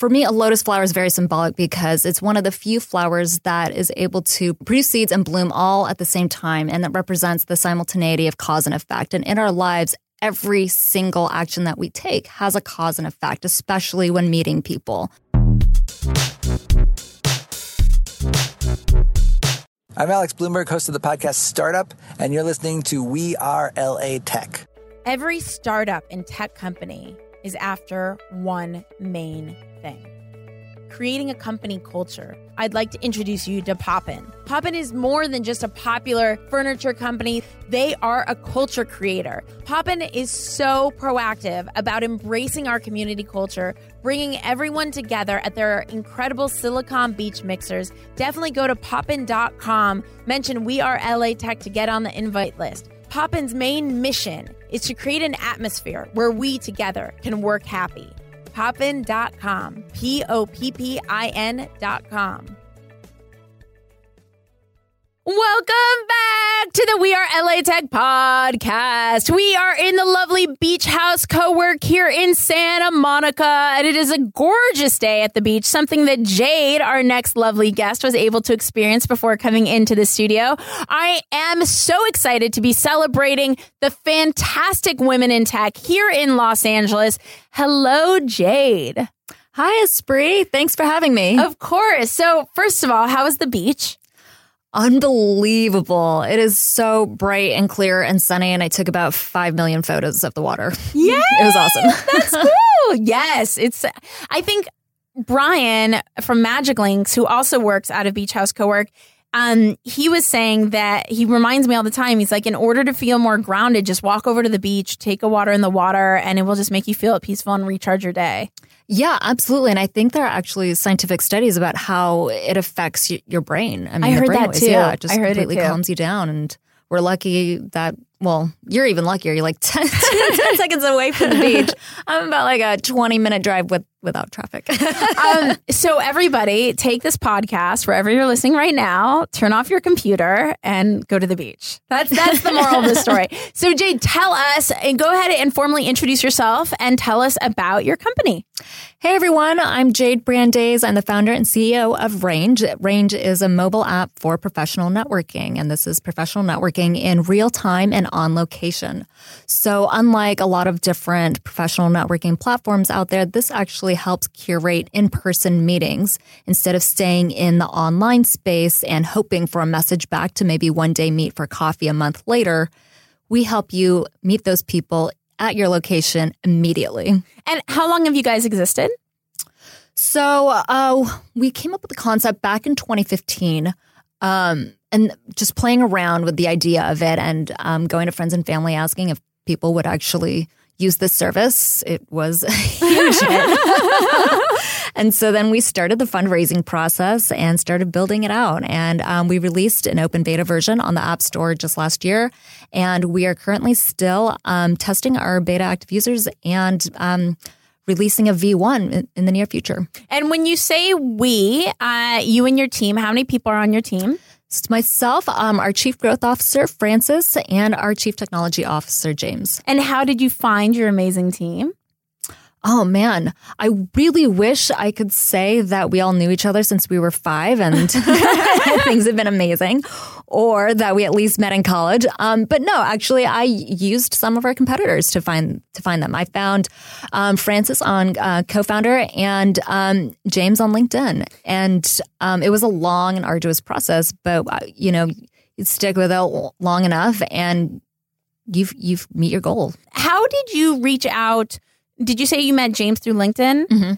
for me, a lotus flower is very symbolic because it's one of the few flowers that is able to produce seeds and bloom all at the same time. And that represents the simultaneity of cause and effect. And in our lives, every single action that we take has a cause and effect, especially when meeting people. I'm Alex Blumberg, host of the podcast Startup, and you're listening to We Are LA Tech. Every startup and tech company is after one main thing creating a company culture. I'd like to introduce you to Poppin. Poppin is more than just a popular furniture company, they are a culture creator. Poppin is so proactive about embracing our community culture, bringing everyone together at their incredible Silicon Beach mixers. Definitely go to poppin.com, mention We Are LA Tech to get on the invite list. Poppin's main mission is to create an atmosphere where we together can work happy poppin.com. P O P P I N.com. Welcome back to the We Are LA Tech podcast. We are in the lovely Beach House Co-work here in Santa Monica, and it is a gorgeous day at the beach, something that Jade, our next lovely guest, was able to experience before coming into the studio. I am so excited to be celebrating the fantastic women in tech here in Los Angeles. Hello, Jade. Hi, Espree. Thanks for having me. Of course. So, first of all, how was the beach? Unbelievable. It is so bright and clear and sunny. And I took about 5 million photos of the water. Yeah. it was awesome. That's cool. yes. It's, I think Brian from Magic Links, who also works out of Beach House Co-work, um, he was saying that he reminds me all the time. He's like, in order to feel more grounded, just walk over to the beach, take a water in the water, and it will just make you feel peaceful and recharge your day. Yeah, absolutely. And I think there are actually scientific studies about how it affects y- your brain. I, mean, I heard that too. Yeah, it just I heard completely it too. calms you down. And we're lucky that, well, you're even luckier. You're like 10, 10 seconds away from the beach. I'm about like a 20 minute drive with without traffic. um, so everybody, take this podcast wherever you're listening right now. Turn off your computer and go to the beach. That's that's the moral of the story. So Jade, tell us and go ahead and formally introduce yourself and tell us about your company. Hey everyone, I'm Jade Brandes. I'm the founder and CEO of Renge. Renge is a mobile app for professional networking, and this is professional networking in real time and on location. So, unlike a lot of different professional networking platforms out there, this actually helps curate in person meetings instead of staying in the online space and hoping for a message back to maybe one day meet for coffee a month later. We help you meet those people at your location immediately. And how long have you guys existed? So uh, we came up with the concept back in 2015. Um, and just playing around with the idea of it and um, going to friends and family asking if people would actually use this service. It was huge and so then we started the fundraising process and started building it out. And um, we released an open beta version on the App Store just last year. And we are currently still um, testing our beta active users and um, releasing a V1 in, in, the near future. And when you say we, uh, you and your team, how many people are on your team? It's myself, um, our Chief Growth Officer, Francis, and our Chief Technology Officer, James. And how did you find your amazing team? Oh man, I really wish I could say that we all knew each other since we were five and things have been amazing, or that we at least met in college. Um, but no, actually, I used some of our competitors to find to find them. I found um, Francis on uh, co-founder and um, James on LinkedIn, and um, it was a long and arduous process. But uh, you know, you stick with it long enough, and you've you've meet your goal. How did you reach out? Did you say you met James through LinkedIn? Mm-hmm.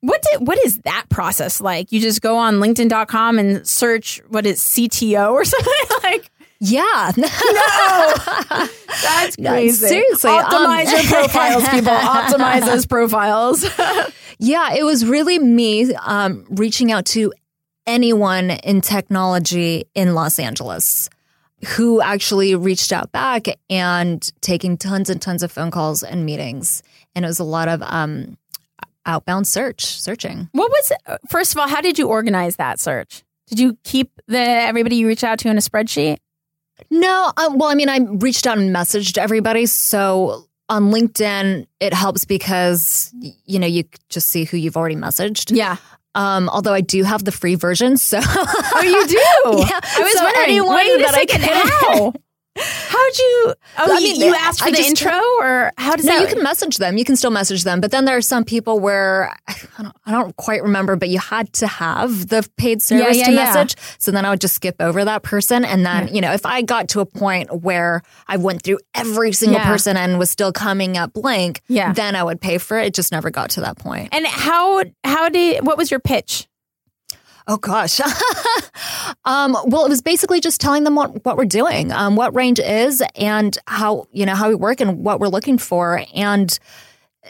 What did what is that process like? You just go on LinkedIn.com and search what is CTO or something like. Yeah, no, that's crazy. seriously, optimize um, your profiles, people. Optimize those profiles. yeah, it was really me um, reaching out to anyone in technology in Los Angeles who actually reached out back and taking tons and tons of phone calls and meetings and it was a lot of um, outbound search searching. What was first of all? How did you organize that search? Did you keep the everybody you reached out to in a spreadsheet? No, um, well, I mean, I reached out and messaged everybody, so on LinkedIn, it helps because you know you just see who you've already messaged. Yeah. Um, although I do have the free version, so Oh, you do? Yeah. I was So wondering. anyone Wait a that I second. could- How? How'd you? Oh, I you, mean, you asked for I the intro, or how does no, that? you can message them. You can still message them, but then there are some people where I don't, I don't quite remember, but you had to have the paid service yeah, to yeah. message. So then I would just skip over that person, and then you know if I got to a point where I went through every single Yeah. person and was still coming up blank, Yeah. then I would pay for it. It just never got to that point. and how? How did? What was your pitch? Oh gosh. um, well, it was basically just telling them what, what we're doing, um, what renge is and how, you know, how we work and what we're looking for. And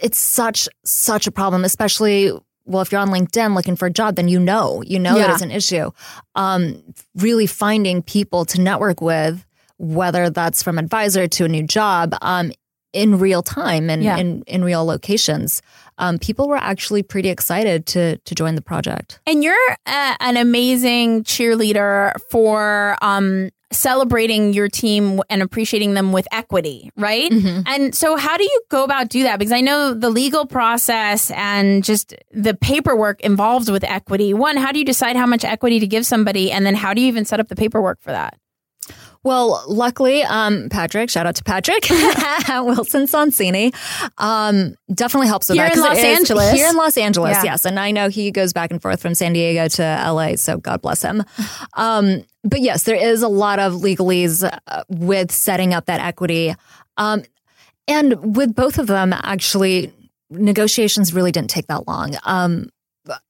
it's such, such a problem, especially well, if you're on LinkedIn looking for a job, then you know, you know Yeah. that it's an issue. Um, really finding people to network with, whether that's from advisor to a new job, um, in real time and Yeah. in, in real locations. Um, people were actually pretty excited to to join the project. And you're uh, an amazing cheerleader for um, celebrating your team and appreciating them with equity, right? And so, how do you go about do that? Because I know the legal process and just the paperwork involved with equity. One, how do you decide how much equity to give somebody, and then how do you even set up the paperwork for that? Well, luckily, um, Patrick, shout out to Patrick Wilson Sonsini, um, definitely helps with Here that. in Los Angeles. Here in Los Angeles, Yeah. yes. And I know he goes back and forth from San Diego to LA, so God bless him. Um, but yes, there is a lot of legalese uh, with setting up that equity. Um, and with both of them, actually, negotiations really didn't take that long. Um,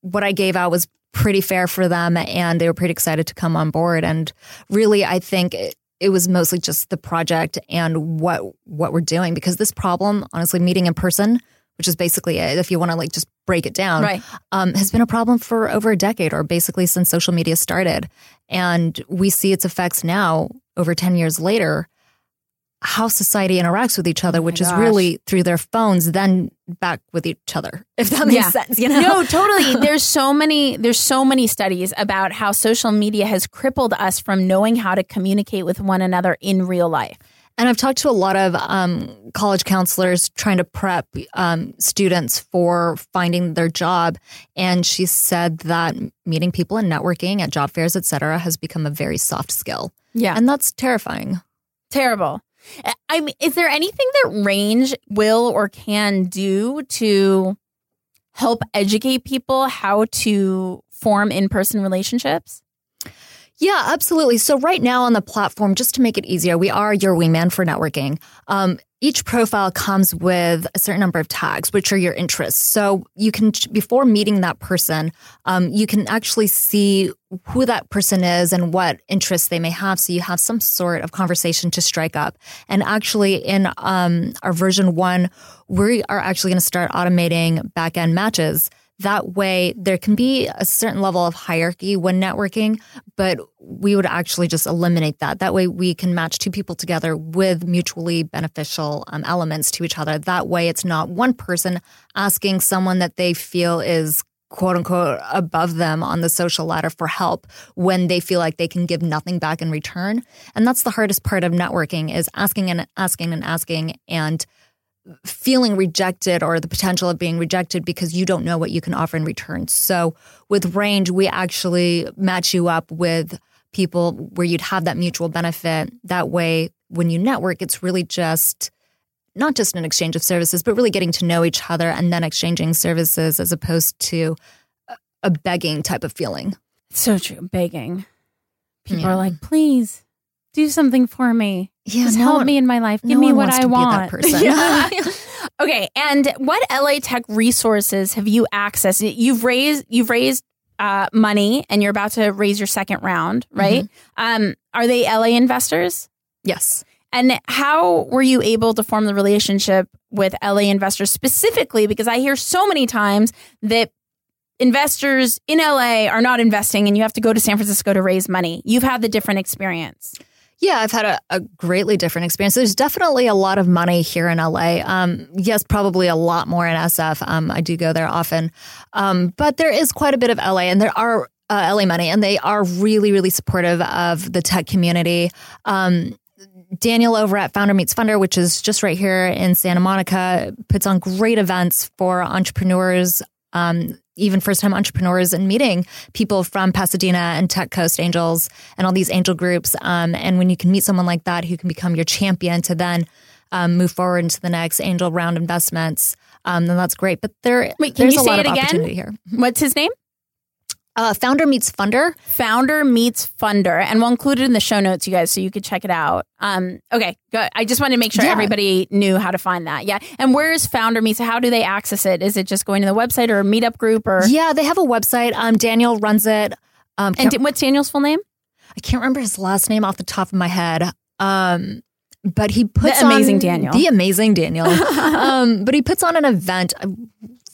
what I gave out was pretty fair for them, and they were pretty excited to come on board. And really, I think it, it was mostly just the project and what what we're doing because this problem, honestly, meeting in person, which is basically it, if you want to like just break it down, Right. um, has been a problem for over a decade or basically since social media started. And we see its effects now, over 10 years later, how society interacts with each other, which is really through their phones, then back with each other, if that makes Yeah. sense. You know? No, totally. There's so many there's so many studies about how social media has crippled us from knowing how to communicate with one another in real life. And I've talked to a lot of um, college counselors trying to prep um, students for finding their job. And she said that meeting people and networking at job fairs, et cetera, has become a very soft skill. Yeah. And that's terrifying. Terrible. Uh, I mean, is there anything that Renge will or can do to help educate people how to form in-person relationships? Yeah, absolutely. So right now on the platform, just to make it easier, we are your wingman for networking. Um, each profile comes with a certain number of tags, which are your interests. So you can, before meeting that person, um, you can actually see who that person is and what interests they may have. So you have some sort of conversation to strike up. And actually, in um, our version one, we are actually going to start automating back end matches. That way, there can be a certain level of hierarchy when networking, but we would actually just eliminate that. That way, we can match two people together with mutually beneficial um, elements to each other. That way, it's not one person asking someone that they feel is quote unquote above them on the social ladder for help when they feel like they can give nothing back in return. And that's the hardest part of networking is asking and asking and asking and feeling rejected or the potential of being rejected because you don't know what you can offer in return. So with renge, we actually match you up with people where you'd have that mutual benefit. That way, when you network, it's really just not just an exchange of services, but really getting to know each other and then exchanging services as opposed to a- begging type of feeling. So true. Begging. People Yeah. are like, please do something for me. Yeah, Just no help one- me in my life. Give no me what I to be that want. person. Yeah. okay. And what LA Tech resources have you accessed? You've raised you've raised uh, money and you're about to raise your second round, right? Um, are they LA investors? Yes. And how were you able to form the relationship with LA investors specifically? Because I hear so many times that investors in LA are not investing and you have to go to San Francisco to raise money. You've had the different experience. Yeah, I've had a, a greatly different experience. There's definitely a lot of money here in LA. Um, yes, probably a lot more in SF. Um, I do go there often. Um, but there is quite a bit of LA, and there are uh, LA money, and they are really, really supportive of the tech community. Um, Daniel over at Founder Meets Funder, which is just right here in Santa Monica, puts on great events for entrepreneurs, um, even first time entrepreneurs, and meeting people from Pasadena and Tech Coast Angels and all these angel groups. Um, and when you can meet someone like that who can become your champion to then um, move forward into the next angel round investments, um, then that's great. But there, Wait, can there's you a say lot it of again? opportunity here. What's his name? Uh, Founder Meets Funder. Founder meets funder, and we'll include it in the show notes, you guys, so you could check it out. Um, okay, good. I just wanted to make sure Yeah. everybody knew how to find that. Yeah, and where is Founder meets? How do they access it? Is it just going to the website or a meetup group or? Yeah, they have a website. Um, Daniel runs it. Um, And d- what's Daniel's full name? I can't remember his last name off the top of my head. Um, but he puts The amazing on- Daniel. The amazing Daniel. um, but he puts on an event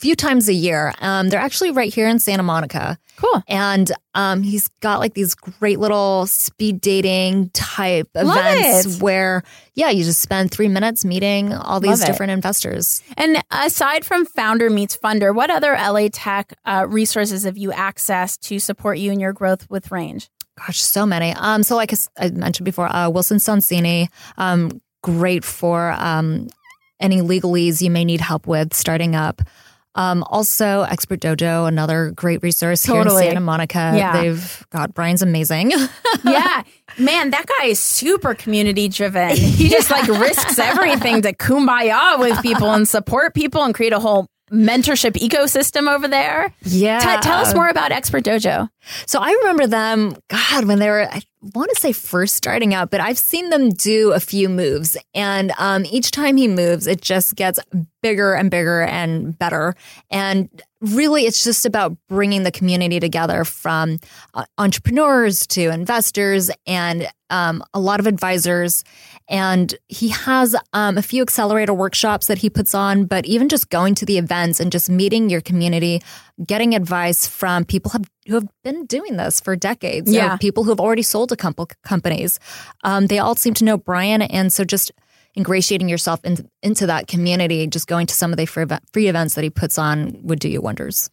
few times a year. Um, they're actually right here in Santa Monica. Cool. And um, he's got like these great little speed dating type Love events it. where, yeah, you just spend three minutes meeting all these Love it. different investors. And aside from Founder Meets Funder, what other LA Tech uh, resources have you accessed to support you in your growth with Renge? Gosh, so many. Um, so like I mentioned before, uh, Wilson Sonsini, um, great for um, any legalese you may need help with starting up. Um, also, Expert Dojo, another great resource Totally. here in Santa Monica. Yeah. They've got Brian's amazing. yeah, man, that guy is super community driven. He just like risks everything to kumbaya with people and support people and create a whole mentorship ecosystem over there. yeah. T- tell us more about Expert Dojo. So I remember them, God, when they were, I want to say first starting out, but I've seen them do a few moves. And um, each time he moves, it just gets bigger and bigger and better. And really, it's just about bringing the community together from uh, entrepreneurs to investors and um, a lot of advisors. And he has um, a few accelerator workshops that he puts on, but even just going to the events and just meeting your community, getting advice from people have, who have been doing this for decades, Yeah. people who have already sold to couple companies. Um, they all seem to know Brian. And so just ingratiating yourself in, into that community, just going to some of the free, free events that he puts on would do you wonders.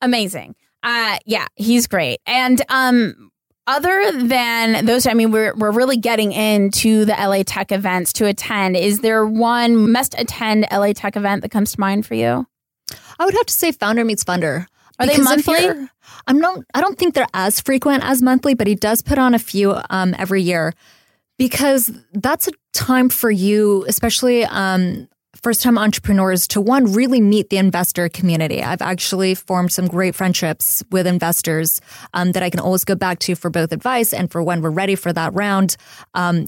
Amazing. Uh, yeah, he's great. And um, other than those, I mean, we're we're really getting into the LA Tech events to attend. Is there one must attend LA Tech event that comes to mind for you? I would have to say Founder Meets Funder. Are they Because if monthly? I'm not. I don't think they're as frequent as monthly, but he does put on a few um, every year because that's a time for you, especially um, first-time entrepreneurs, to one really meet the investor community. I've actually formed some great friendships with investors um, that I can always go back to for both advice and for when we're ready for that round. Um,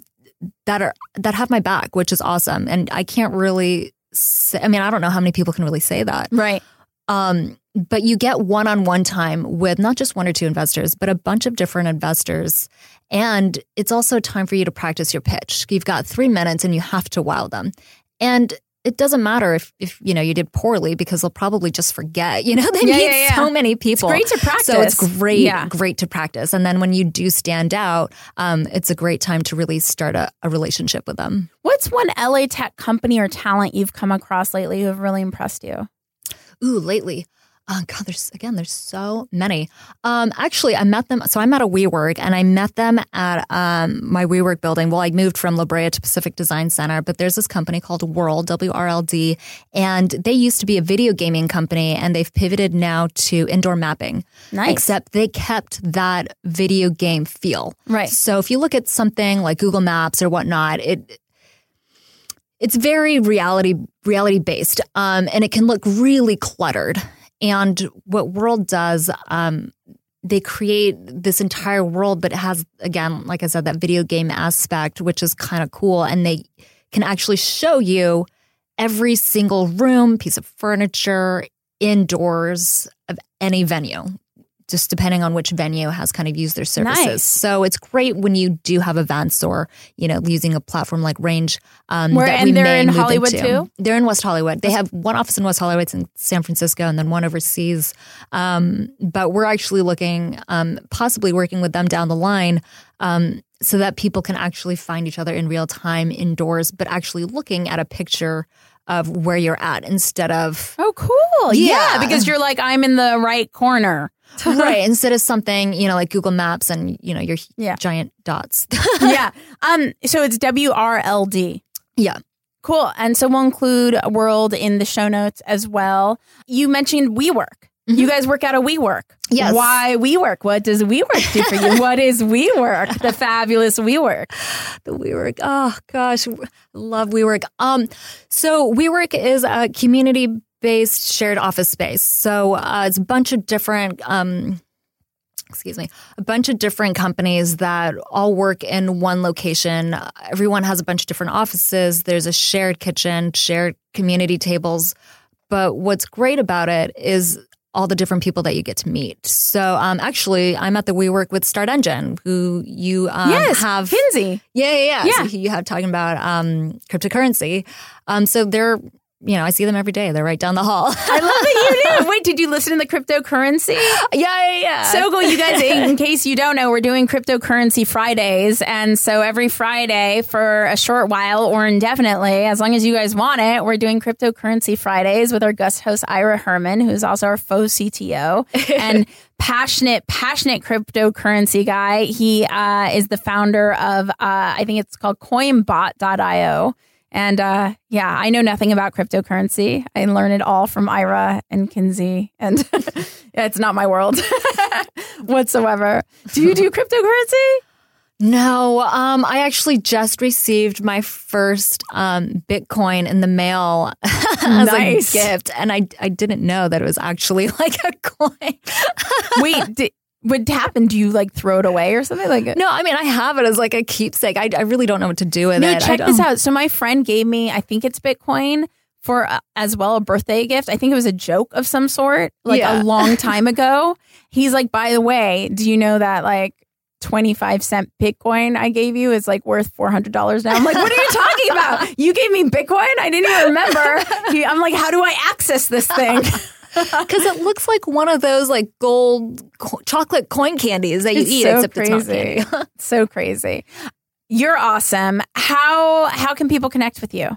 that are that have my back, which is awesome, and I can't really. Say, I mean, I don't know how many people can really say that. Right. Um, but you get one on one time with not just one or two investors, but a bunch of different investors. And it's also time for you to practice your pitch. You've got three minutes and you have to wow them. And it doesn't matter if, if you know you did poorly because they'll probably just forget. You know, they Yeah, meet yeah, yeah. so many people. It's great to practice. So it's great, great to practice. And then when you do stand out, um, it's a great time to really start a, a relationship with them. What's one LA Tech company or talent you've come across lately who have really impressed you? Ooh, lately. Oh God, there's again, there's so many. Um, actually, I met them. So I'm at a WeWork, and I met them at um, my WeWork building. Well, I moved from La Brea to Pacific Design Center, but there's this company called WRLD W R L D, and they used to be a video gaming company, and they've pivoted now to indoor mapping. Nice. Except they kept that video game feel. Right. So if you look at something like Google Maps or whatnot, it it's very reality reality based, um, and it can look really cluttered. And what WRLD does, um, they create this entire world, but it has again, like I said, that video game aspect, which is kind of cool, and they can actually show you every single room, piece of furniture, indoors of any venue, just depending on which venue has kind of used their services. Nice. So it's great when you do have events or, you know, using a platform like Renge. Um, Where- that and they're in Hollywood into. too? They're in West Hollywood. They have one office in West Hollywood, it's in San Francisco, and then one overseas. Um, but we're actually looking, um, possibly working with them down the line. Um, so that people can actually find each other in real time indoors, but actually looking at a picture of where you're at instead of Oh, cool. Yeah. Yeah. because you're like, I'm in the right corner. right instead of something you know like Google Maps and you know your Yeah. giant dots. yeah. Um. So it's W R L D. yeah. Cool. And so we'll include WRLD in the show notes as well. You mentioned WeWork. You guys work out of WeWork. Yes. Why WeWork? What does WeWork do for you? what is WeWork? The fabulous WeWork. the WeWork. Oh gosh, love WeWork. Um, so WeWork is a community-based shared office space. So uh, it's a bunch of different. Um, excuse me, a bunch of different companies that all work in one location. Everyone has a bunch of different offices. There's a shared kitchen, shared community tables. But what's great about it is all the different people that you get to meet. So um, actually, I'm at the WeWork with Start Engine, who you um, yes. have Kinsey. yeah, yeah, yeah. Yeah. So you have talking about um, cryptocurrency. Um, so they're, you know, I see them every day. They're right down the hall. I love that you knew. Wait, did you listen to the cryptocurrency? yeah, yeah, yeah. So cool, you guys. In case you don't know, we're doing cryptocurrency Fridays, and so every Friday for a short while or indefinitely, as long as you guys want it, we're doing cryptocurrency Fridays with our guest host Ira Herman, who's also our faux CTO and passionate, passionate cryptocurrency guy. He uh, is the founder of, uh, I think it's called Coinbot.io. And uh, yeah, I know nothing about cryptocurrency. I learned it all from Ira and Kinsey, and it's not my world whatsoever. Do you do cryptocurrency? no, um, I actually just received my first um, Bitcoin in the mail as Nice. a gift, and I I didn't know that it was actually like a coin. Wait, di- what happen? Do you like throw it away or something like? no, I mean I have it as like a keepsake. I, I really don't know what to do with No, it. Check this out. So my friend gave me, I think it's Bitcoin for uh, as well a birthday gift. I think it was a joke of some sort, like Yeah. a long time ago. He's like, by the way, do you know that like 25 cent Bitcoin I gave you is like worth $400 now? I'm like, what are you talking about? You gave me Bitcoin? I didn't even remember. I'm like, how do I access this thing? Because it looks like one of those like gold co- chocolate coin candies that you It's eat, so except it's not crazy. candy. so crazy. You're awesome. How how can people connect with you?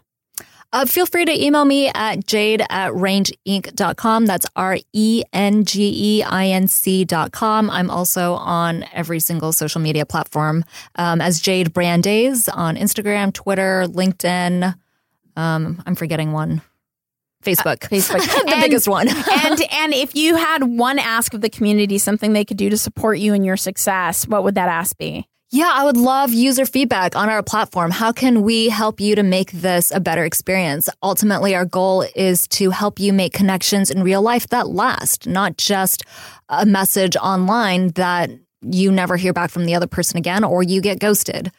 Uh, feel free to email me at jade at rengeinc.com. That's R E N G E I N C.com. I'm also on every single social media platform um, as Jade Brandes on Instagram, Twitter, LinkedIn. Um, I'm forgetting one. Facebook. Uh, Facebook. the And- biggest one. and and if you had one ask of the community, something they could do to support you in your success, what would that ask be? Yeah, I would love user feedback on our platform. How can we help you to make this a better experience? Ultimately, our goal is to help you make connections in real life that last, not just a message online that you never hear back from the other person again or you get ghosted,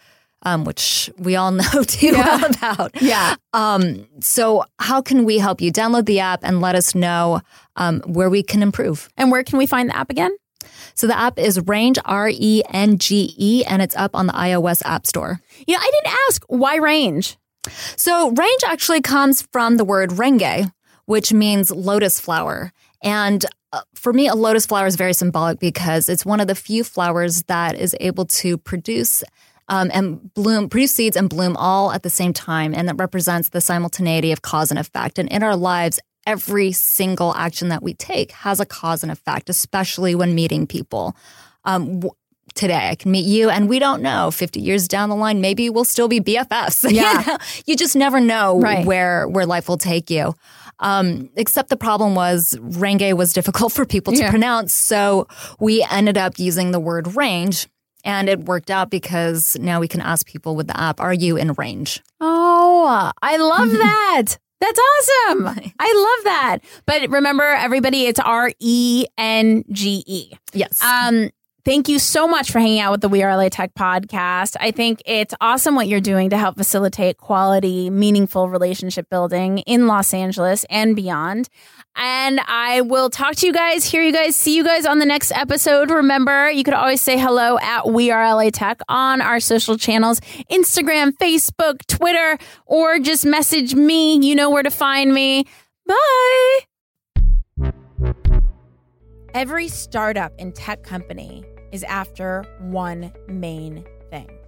um, which we all know too well about. Yeah. Um, so, how can we help you? Download the app and let us know um, where we can improve. And where can we find the app again? So, the app is Renge, R E N G E, and it's up on the iOS App Store. You know, I didn't ask why renge. So, renge actually comes from the word renge, which means lotus flower. And uh, for me, a lotus flower is very symbolic because it's one of the few flowers that is able to produce um, and bloom, produce seeds and bloom all at the same time. And that represents the simultaneity of cause and effect. And in our lives, every single action that we take has a cause and effect, especially when meeting people. Um, w- today, I can meet you, and we don't know. Fifty years down the line, maybe we'll still be BFFs. Yeah. you, know? You just never know Right. where where life will take you. Um, except the problem was renge was difficult for people to Yeah. pronounce, so we ended up using the word range. And it worked out because now we can ask people with the app, "Are you in range?" Oh, I love that. That's awesome. I love that. But remember, everybody, it's R E N G E. Yes. Um, thank you so much for hanging out with the We Are LA Tech podcast. I think it's awesome what you're doing to help facilitate quality, meaningful relationship building in Los Angeles and beyond. And I will talk to you guys, hear you guys, see you guys on the next episode. Remember, you could always say hello at We Are LA Tech on our social channels Instagram, Facebook, Twitter, or just message me. You know where to find me. Bye. Every startup and tech company is after one main thing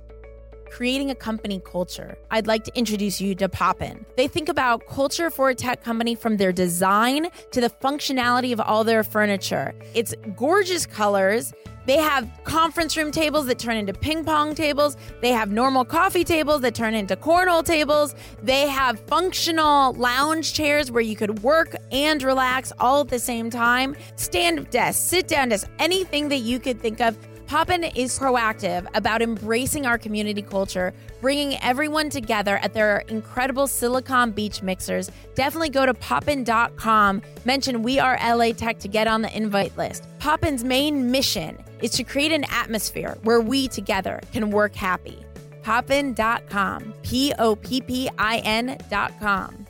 creating a company culture, I'd like to introduce you to Poppin. They think about culture for a tech company from their design to the functionality of all their furniture. It's gorgeous colors. They have conference room tables that turn into ping pong tables. They have normal coffee tables that turn into cornhole tables. They have functional lounge chairs where you could work and relax all at the same time. Stand up desk, sit down desk, anything that you could think of. Poppin is proactive about embracing our community culture, bringing everyone together at their incredible Silicon Beach mixers. Definitely go to poppin.com, mention We Are LA Tech to get on the invite list. Poppin's main mission is to create an atmosphere where we together can work happy. Poppin.com, P O P P I N.com.